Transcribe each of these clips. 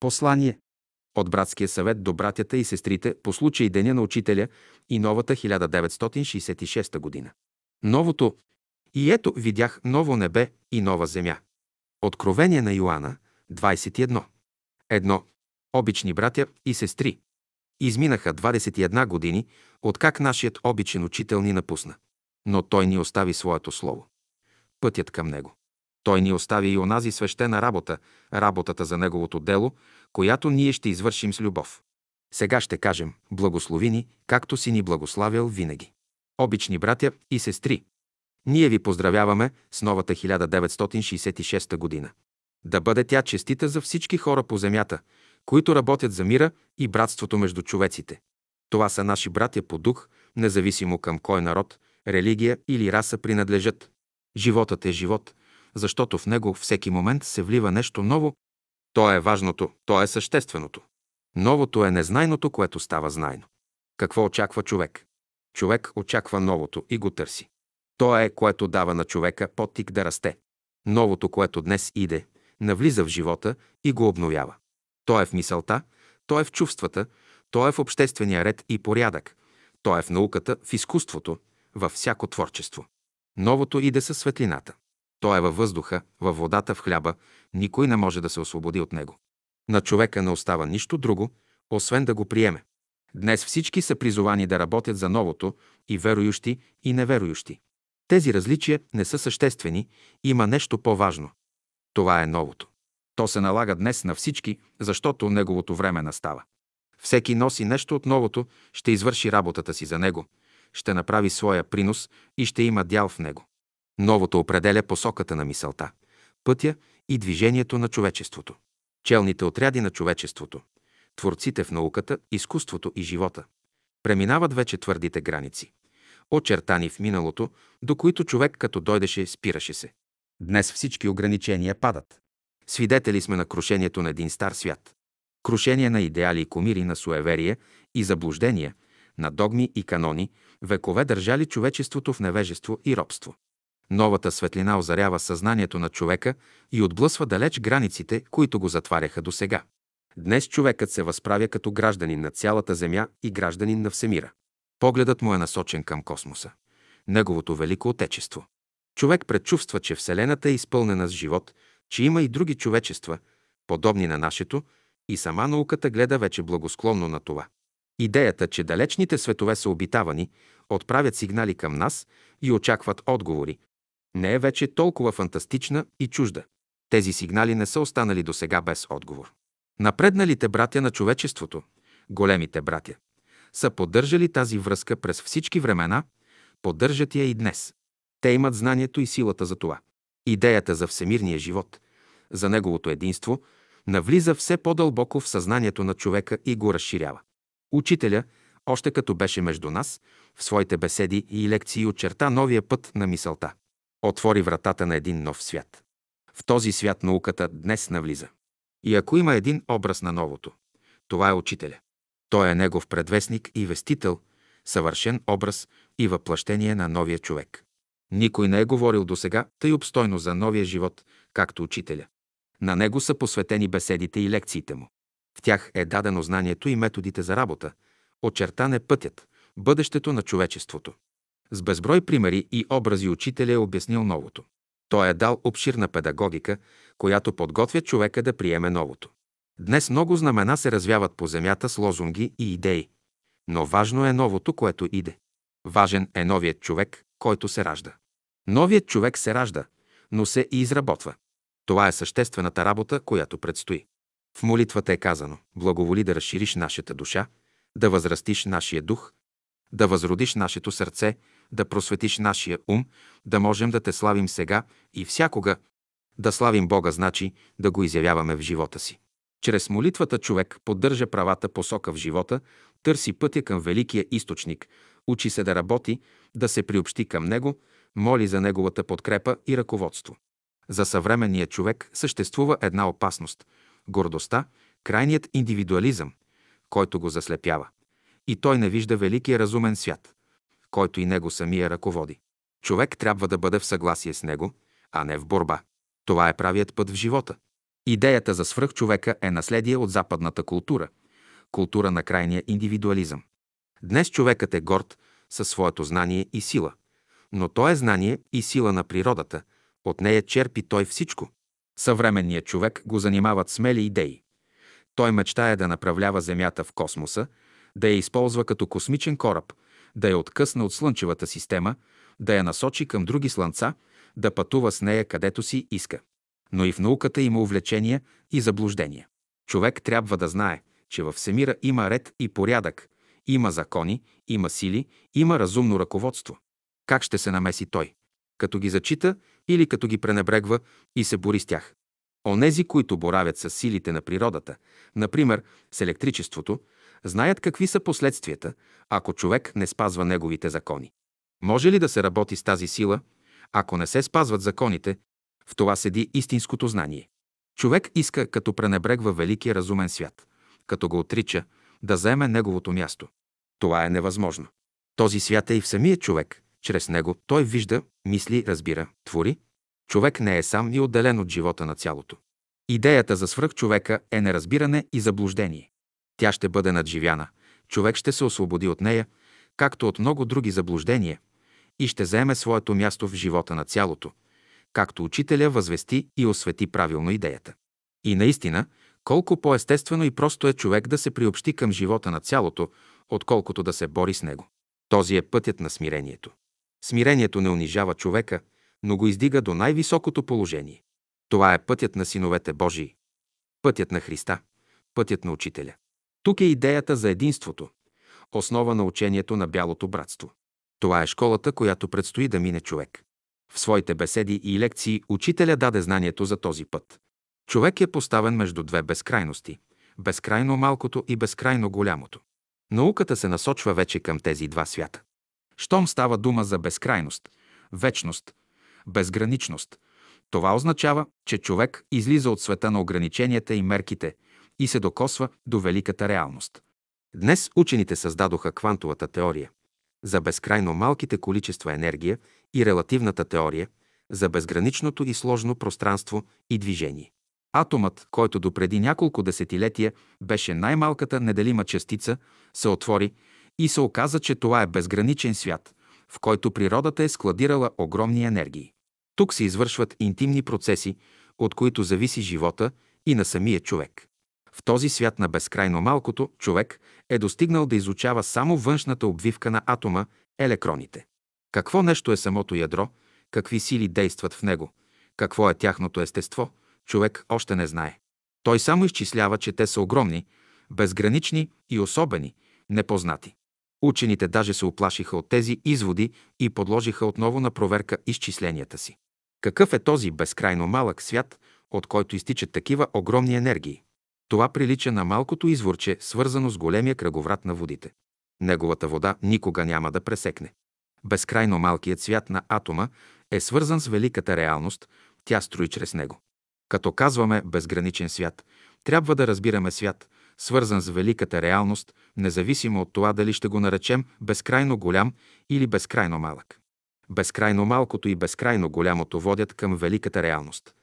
Послание от братския съвет до братята и сестрите по случай Деня на учителя и новата 1966 година. Новото и ето видях ново небе и нова земя. Откровение на Йоанна, 21. Едно. Обични братя и сестри. Изминаха 21 години, откак нашият обичен учител ни напусна. Но той ни остави своето слово. Пътят към него. Той ни остави и онази свещена работа, работата за неговото дело, която ние ще извършим с любов. Сега ще кажем, благослови ни, както си ни благославял винаги. Обични братя и сестри, ние ви поздравяваме с новата 1966 година. Да бъде тя честита за всички хора по земята, които работят за мира и братството между човеците. Това са наши братя по дух, независимо към кой народ, религия или раса принадлежат. Животът е живот, защото в него всеки момент се влива нещо ново. То е важното, то е същественото. Новото е незнайното, което става знайно. Какво очаква човек? Човек очаква новото и го търси. То е, което дава на човека потик да расте. Новото, което днес иде, навлиза в живота и го обновява. То е в мисълта, то е в чувствата, то е в обществения ред и порядък, то е в науката, в изкуството, във всяко творчество. Новото иде със светлината. То е във въздуха, във водата, в хляба, никой не може да се освободи от него. На човека не остава нищо друго, освен да го приеме. Днес всички са призовани да работят за новото, и верующи, и неверующи. Тези различия не са съществени, има нещо по-важно. Това е новото. То се налага днес на всички, защото неговото време настава. Всеки носи нещо от новото, ще извърши работата си за него, ще направи своя принос и ще има дял в него. Новото определя посоката на мисълта, пътя и движението на човечеството. Челните отряди на човечеството, творците в науката, изкуството и живота, преминават вече твърдите граници, очертани в миналото, до които човек като дойдеше, спираше се. Днес всички ограничения падат. Свидетели сме на крушението на един стар свят. Крушение на идеали и комири, на суеверие и заблуждения, на догми и канони, векове държали човечеството в невежество и робство. Новата светлина озарява съзнанието на човека и отблъсва далеч границите, които го затваряха до сега. Днес човекът се възправя като гражданин на цялата Земя и гражданин на Всемира. Погледът му е насочен към космоса, неговото велико отечество. Човек предчувства, че Вселената е изпълнена с живот, че има и други човечества, подобни на нашето, и сама науката гледа вече благосклонно на това. Идеята, че далечните светове са обитавани, отправят сигнали към нас и очакват отговори, не е вече толкова фантастична и чужда. Тези сигнали не са останали до сега без отговор. Напредналите братя на човечеството, големите братя, са поддържали тази връзка през всички времена, поддържат я и днес. Те имат знанието и силата за това. Идеята за всемирния живот, за неговото единство, навлиза все по-дълбоко в съзнанието на човека и го разширява. Учителя, още като беше между нас, в своите беседи и лекции очерта новия път на мисълта. Отвори вратата на един нов свят. В този свят науката днес навлиза. И ако има един образ на новото, това е учителя. Той е негов предвестник и вестител, съвършен образ и въплъщение на новия човек. Никой не е говорил досега тъй обстойно за новия живот, както учителя. На него са посветени беседите и лекциите му. В тях е дадено знанието и методите за работа, очертан е пътят, бъдещето на човечеството. С безброй примери и образи учителя е обяснил новото. Той е дал обширна педагогика, която подготвя човека да приеме новото. Днес много знамена се развяват по земята с лозунги и идеи, но важно е новото, което иде. Важен е новият човек, който се ражда. Новият човек се ражда, но се и изработва. Това е съществената работа, която предстои. В молитвата е казано «Благоволи да разшириш нашата душа, да възрастиш нашия дух, да възродиш нашето сърце, да просветиш нашия ум, да можем да те славим сега и всякога. Да славим Бога значи да го изявяваме в живота си. Чрез молитвата човек поддържа правата посока в живота, търси пътя към Великия източник, учи се да работи, да се приобщи към него, моли за неговата подкрепа и ръководство. За съвременния човек съществува една опасност – гордостта, крайният индивидуализъм, който го заслепява. И той не вижда великия разумен свят, който и него самия ръководи. Човек трябва да бъде в съгласие с него, а не в борба. Това е правият път в живота. Идеята за свръхчовека е наследие от западната култура, култура на крайния индивидуализъм. Днес човекът е горд със своето знание и сила, но то е знание и сила на природата, от нея черпи той всичко. Съвременният човек го занимават смели идеи. Той мечтае да направлява Земята в космоса, да я използва като космичен кораб, да я откъсне от Слънчевата система, да я насочи към други слънца, да пътува с нея където си иска. Но и в науката има увлечения и заблуждения. Човек трябва да знае, че във Всемира има ред и порядък, има закони, има сили, има разумно ръководство. Как ще се намеси той? Като ги зачита или като ги пренебрегва и се бори с тях? Онези, които боравят с силите на природата, например с електричеството, знаят какви са последствията, ако човек не спазва неговите закони. Може ли да се работи с тази сила, ако не се спазват законите? В това седи истинското знание. Човек иска, като пренебрегва великия разумен свят, като го отрича, да заеме неговото място. Това е невъзможно. Този свят е и в самия човек. Чрез него той вижда, мисли, разбира, твори. Човек не е сам и отделен от живота на цялото. Идеята за свръхчовека е неразбиране и заблуждение. Тя ще бъде надживяна, човек ще се освободи от нея, както от много други заблуждения, и ще заеме своето място в живота на цялото, както учителя възвести и освети правилно идеята. И наистина, колко по-естествено и просто е човек да се приобщи към живота на цялото, отколкото да се бори с него. Този е пътят на смирението. Смирението не унижава човека, но го издига до най-високото положение. Това е пътят на синовете Божии, пътят на Христа, пътят на Учителя. Тук е идеята за единството, основа на учението на бялото братство. Това е школата, която предстои да мине човек. В своите беседи и лекции учителя даде знанието за този път. Човек е поставен между две безкрайности – безкрайно малкото и безкрайно голямото. Науката се насочва вече към тези два свята. Щом става дума за безкрайност, вечност, безграничност, това означава, че човек излиза от света на ограниченията и мерките и се докосва до великата реалност. Днес учените създадоха квантовата теория за безкрайно малките количества енергия и релативната теория за безграничното и сложно пространство и движение. Атомът, който допреди няколко десетилетия беше най-малката неделима частица, се отвори и се оказа, че това е безграничен свят, в който природата е складирала огромни енергии. Тук се извършват интимни процеси, от които зависи живота и на самия човек. В този свят на безкрайно малкото човек е достигнал да изучава само външната обвивка на атома – електроните. Какво нещо е самото ядро, какви сили действат в него, какво е тяхното естество, човек още не знае. Той само изчислява, че те са огромни, безгранични и особени, непознати. Учените даже се оплашиха от тези изводи и подложиха отново на проверка изчисленията си. Какъв е този безкрайно малък свят, от който изтичат такива огромни енергии? Това прилича на малкото изворче, свързано с големия кръговрат на водите. Неговата вода никога няма да пресекне. Безкрайно малкият свят на атома е свързан с великата реалност, тя строи чрез него. Като казваме безграничен свят, трябва да разбираме свят, свързан с великата реалност, независимо от това дали ще го наречем безкрайно голям или безкрайно малък. Безкрайно малкото и безкрайно голямото водят към великата реалност.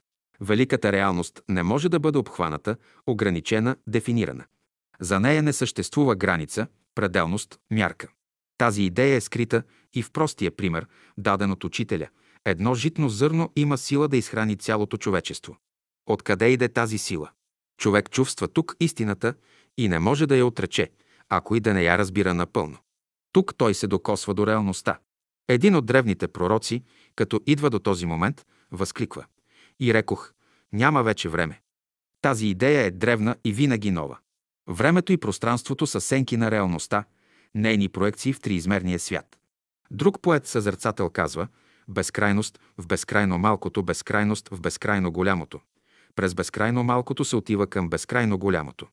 Великата реалност не може да бъде обхваната, ограничена, дефинирана. За нея не съществува граница, пределност, мярка. Тази идея е скрита и в простия пример, даден от учителя. Едно житно зърно има сила да изхрани цялото човечество. Откъде иде тази сила? Човек чувства тук истината и не може да я отрече, ако и да не я разбира напълно. Тук той се докосва до реалността. Един от древните пророци, като идва до този момент, възкликва. И рекох, няма вече време. Тази идея е древна и винаги нова. Времето и пространството са сенки на реалността, нейни проекции в триизмерния свят. Друг поет съзерцател казва безкрайност в безкрайно малкото, безкрайност в безкрайно голямото. През безкрайно малкото се отива към безкрайно голямото.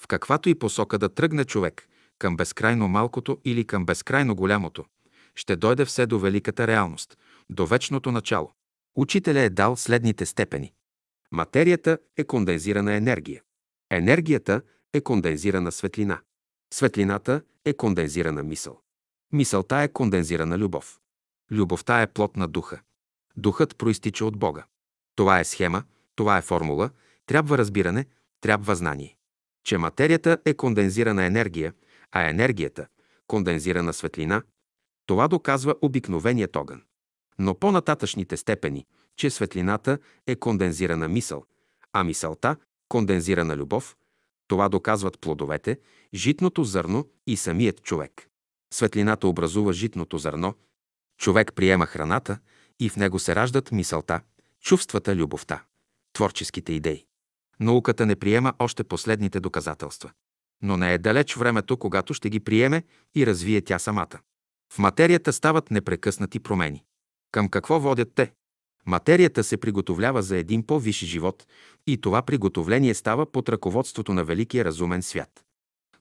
В каквато и посока да тръгне човек, към безкрайно малкото или към безкрайно голямото, ще дойде все до великата реалност, до вечното начало. Учителя е дал следните степени. Материята е кондензирана енергия. Енергията е кондензирана светлина. Светлината е кондензирана мисъл. Мисълта е кондензирана любов. Любовта е плод на духа. Духът проистича от Бога. Това е схема, това е формула, трябва разбиране, трябва знание. Че материята е кондензирана енергия, а енергията – кондензирана светлина, това доказва обикновеният огън. Но по-нататъчните степени, че светлината е кондензирана мисъл, а мисълта – кондензирана любов, това доказват плодовете, житното зърно и самият човек. Светлината образува житното зърно, човек приема храната и в него се раждат мисълта, чувствата, любовта, творческите идеи. Науката не приема още последните доказателства. Но не е далеч времето, когато ще ги приеме и развие тя самата. В материята стават непрекъснати промени. Към какво водят те? Материята се приготовлява за един по-висш живот и това приготовление става под ръководството на великия разумен свят.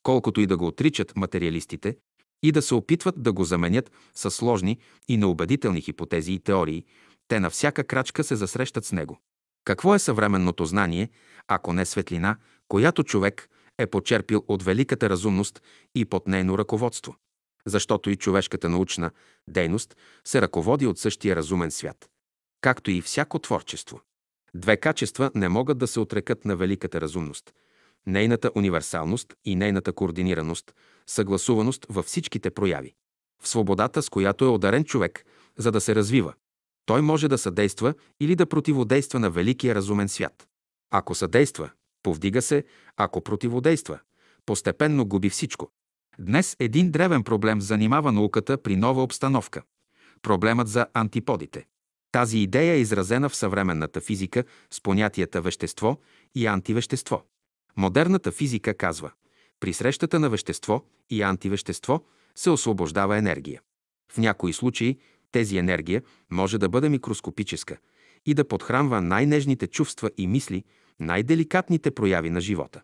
Колкото и да го отричат материалистите и да се опитват да го заменят с сложни и неубедителни хипотези и теории, те на всяка крачка се засрещат с него. Какво е съвременното знание, ако не светлина, която човек е почерпил от великата разумност и под нейно ръководство? Защото и човешката научна дейност се ръководи от същия разумен свят както и всяко творчество. Две качества не могат да се отрекат на великата разумност. Нейната универсалност и нейната координираност, съгласуваност във всичките прояви. В свободата, с която е одарен човек, за да се развива, той може да съдейства или да противодейства на великия разумен свят. Ако съдейства, повдига се, ако противодейства, постепенно губи всичко. Днес един древен проблем занимава науката при нова обстановка. Проблемът за антиподите. Тази идея е изразена в съвременната физика с понятията вещество и антивещество. Модерната физика казва, при срещата на вещество и антивещество се освобождава енергия. В някои случаи тези енергия може да бъде микроскопическа и да подхранва най-нежните чувства и мисли, най-деликатните прояви на живота.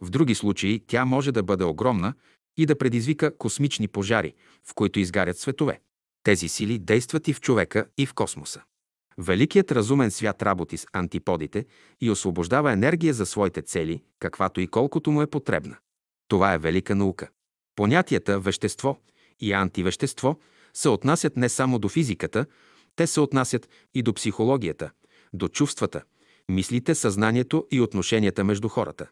В други случаи тя може да бъде огромна и да предизвика космични пожари, в които изгарят светове. Тези сили действат и в човека, и в космоса. Великият разумен свят работи с антиподите и освобождава енергия за своите цели, каквато и колкото му е потребна. Това е велика наука. Понятията вещество и антивещество се отнасят не само до физиката, те се отнасят и до психологията, до чувствата, мислите, съзнанието и отношенията между хората.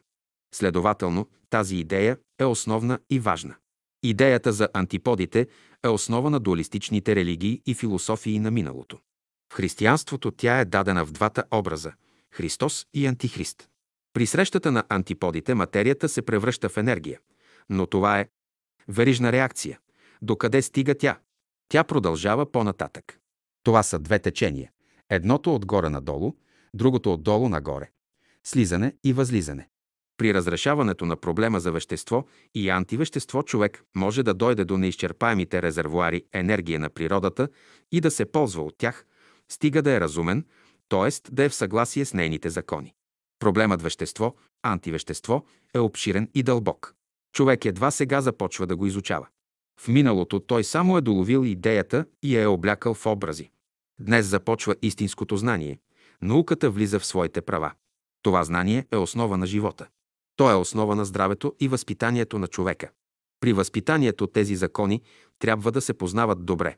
Следователно, тази идея е основна и важна. Идеята за антиподите е основа на дуалистичните религии и философии на миналото. В християнството тя е дадена в двата образа – Христос и Антихрист. При срещата на антиподите материята се превръща в енергия, но това е верижна реакция. Докъде стига тя? Тя продължава по-нататък. Това са две течения. Едното отгоре надолу, другото отдолу нагоре. Слизане и възлизане. При разрешаването на проблема за вещество и антивещество човек може да дойде до неизчерпаемите резервуари енергия на природата и да се ползва от тях, стига да е разумен, т.е. да е в съгласие с нейните закони. Проблемът вещество, антивещество е обширен и дълбок. Човек едва сега започва да го изучава. В миналото той само е доловил идеята и я е облякал в образи. Днес започва истинското знание. Науката влиза в своите права. Това знание е основа на живота. То е основа на здравето и възпитанието на човека. При възпитанието тези закони трябва да се познават добре.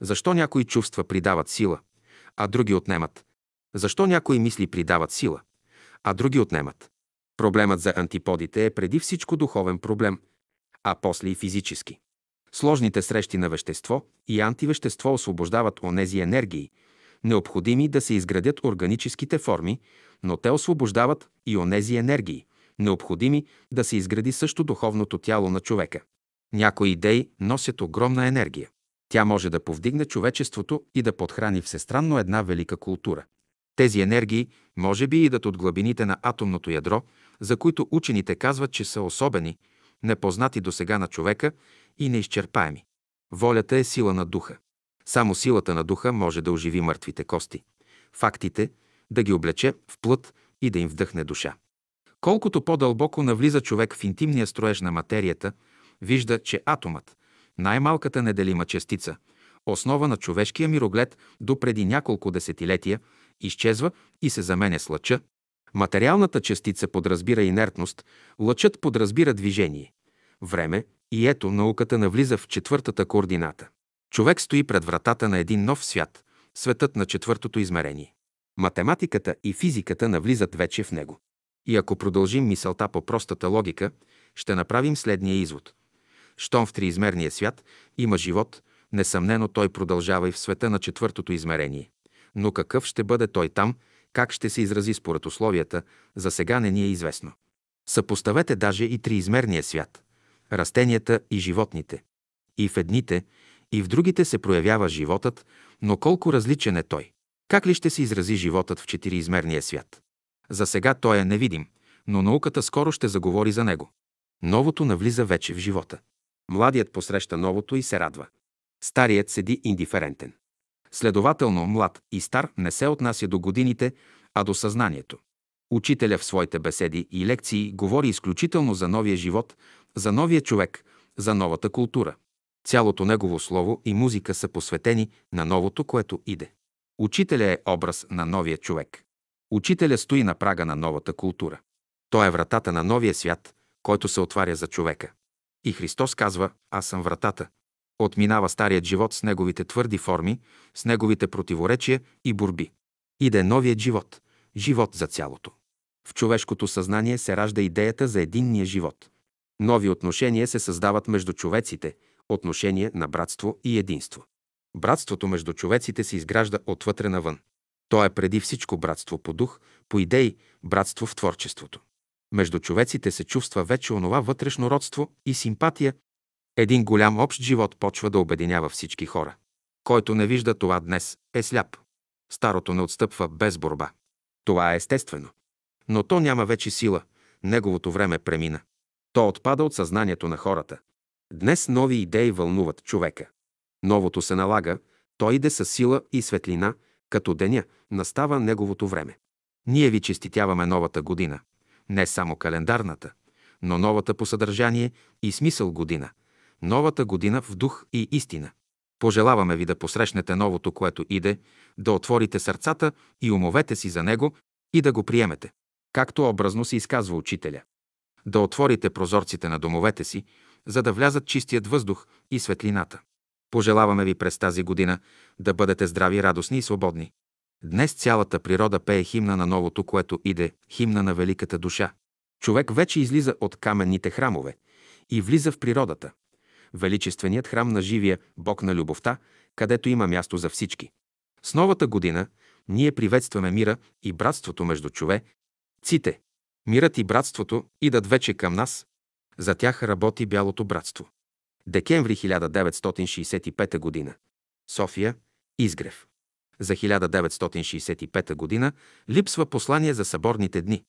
Защо някои чувства придават сила, а други отнемат? Защо някои мисли придават сила, а други отнемат? Проблемът за антиподите е преди всичко духовен проблем, а после и физически. Сложните срещи на вещество и антивещество освобождават онези енергии, необходими да се изградят органическите форми, но те освобождават и онези енергии, необходими да се изгради също духовното тяло на човека. Някои идеи носят огромна енергия. Тя може да повдигне човечеството и да подхрани всестранно една велика култура. Тези енергии може би идат от глъбините на атомното ядро, за които учените казват, че са особени, непознати до сега на човека и неизчерпаеми. Волята е сила на духа. Само силата на духа може да оживи мъртвите кости, фактите, да ги облече в плът и да им вдъхне душа. Колкото по-дълбоко навлиза човек в интимния строеж на материята, вижда, че атомът, най-малката неделима частица, основа на човешкия мироглед до преди няколко десетилетия, изчезва и се заменя с лъча. Материалната частица подразбира инертност, лъчът подразбира движение, време и ето науката навлиза в четвъртата координата. Човек стои пред вратата на един нов свят, светът на четвъртото измерение. Математиката и физиката навлизат вече в него. И ако продължим мисълта по простата логика, ще направим следния извод. Щом в триизмерния свят има живот, несъмнено той продължава и в света на четвъртото измерение. Но какъв ще бъде той там, как ще се изрази според условията, за сега не ни е известно. Съпоставете даже и триизмерния свят – растенията и животните. И в едните, и в другите се проявява животът, но колко различен е той. Как ли ще се изрази животът в четириизмерния свят? За сега той е невидим, но науката скоро ще заговори за него. Новото навлиза вече в живота. Младият посреща новото и се радва. Старият седи индиферентен. Следователно, млад и стар не се отнася до годините, а до съзнанието. Учителя в своите беседи и лекции говори изключително за новия живот, за новия човек, за новата култура. Цялото негово слово и музика са посветени на новото, което иде. Учителя е образ на новия човек. Учителя стои на прага на новата култура. Той е вратата на новия свят, който се отваря за човека. И Христос казва, аз съм вратата. Отминава старият живот с неговите твърди форми, с неговите противоречия и борби. Иде новият живот, живот за цялото. В човешкото съзнание се ражда идеята за единния живот. Нови отношения се създават между човеците, отношения на братство и единство. Братството между човеците се изгражда отвътре навън. То е преди всичко братство по дух, по идеи, братство в творчеството. Между човеците се чувства вече онова вътрешно родство и симпатия. Един голям общ живот почва да обединява всички хора. Който не вижда това днес, е сляп. Старото не отстъпва без борба. Това е естествено. Но то няма вече сила. Неговото време премина. То отпада от съзнанието на хората. Днес нови идеи вълнуват човека. Новото се налага, той иде със сила и светлина, като деня настава неговото време. Ние ви честитяваме новата година. Не само календарната, но новата по съдържание и смисъл година. Новата година в дух и истина. Пожелаваме ви да посрещнете новото, което иде, да отворите сърцата и умовете си за него и да го приемете. Както образно се изказва учителя. Да отворите прозорците на домовете си, за да влязат чистият въздух и светлината. Пожелаваме ви през тази година да бъдете здрави, радостни и свободни. Днес цялата природа пее химна на новото, което иде, химна на великата душа. Човек вече излиза от каменните храмове и влиза в природата. Величественият храм на живия Бог на любовта, където има място за всички. С новата година ние приветстваме мира и братството между чове, ците. Мирът и братството идат вече към нас. За тях работи Бялото братство. Декември 1965 г. София, Изгрев. За 1965 г. липсва послание за съборните дни.